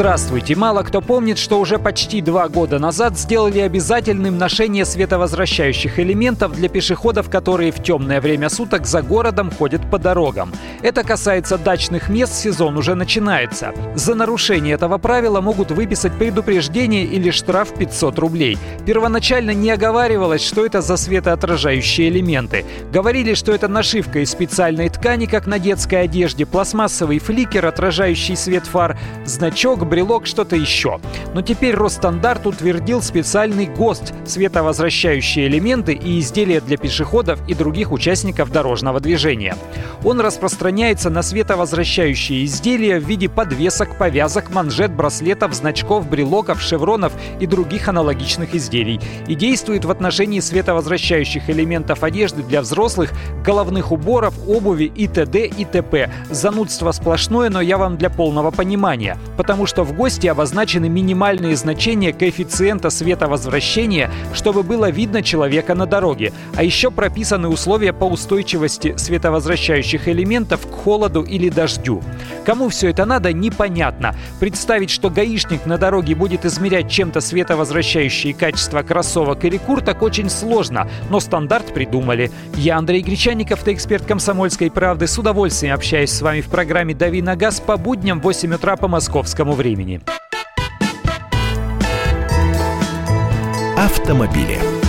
Здравствуйте! Мало кто помнит, что уже почти два года назад сделали обязательным ношение световозвращающих элементов для пешеходов, которые в темное время суток за городом ходят по дорогам. Это касается дачных мест, сезон уже начинается. За нарушение этого правила могут выписать предупреждение или штраф 500 рублей. Первоначально не оговаривалось, что это за светоотражающие элементы. Говорили, что это нашивка из специальной ткани, как на детской одежде, пластмассовый фликер, отражающий свет фар, значок, брелок, что-то еще. Но теперь Росстандарт утвердил специальный ГОСТ – световозвращающие элементы и изделия для пешеходов и других участников дорожного движения. Он распространяется на световозвращающие изделия в виде подвесок, повязок, манжет, браслетов, значков, брелоков, шевронов и других аналогичных изделий и действует в отношении световозвращающих элементов одежды для взрослых, головных уборов, обуви и т.д. и т.п. Занудство сплошное, но я вам для полного понимания. Потому что в ГОСТе обозначены минимальные значения коэффициента световозвращения, чтобы было видно человека на дороге. А еще прописаны условия по устойчивости световозвращающих элементов к холоду или дождю. Кому все это надо, непонятно. Представить, что гаишник на дороге будет измерять чем-то световозвращающие качества кроссовок или курток очень сложно, но стандарт придумали. Я Андрей Гречаников, эксперт комсомольской правды. С удовольствием общаюсь с вами в программе «Дави на газ» по будням в 8 утра по московскому времени. Автомобили.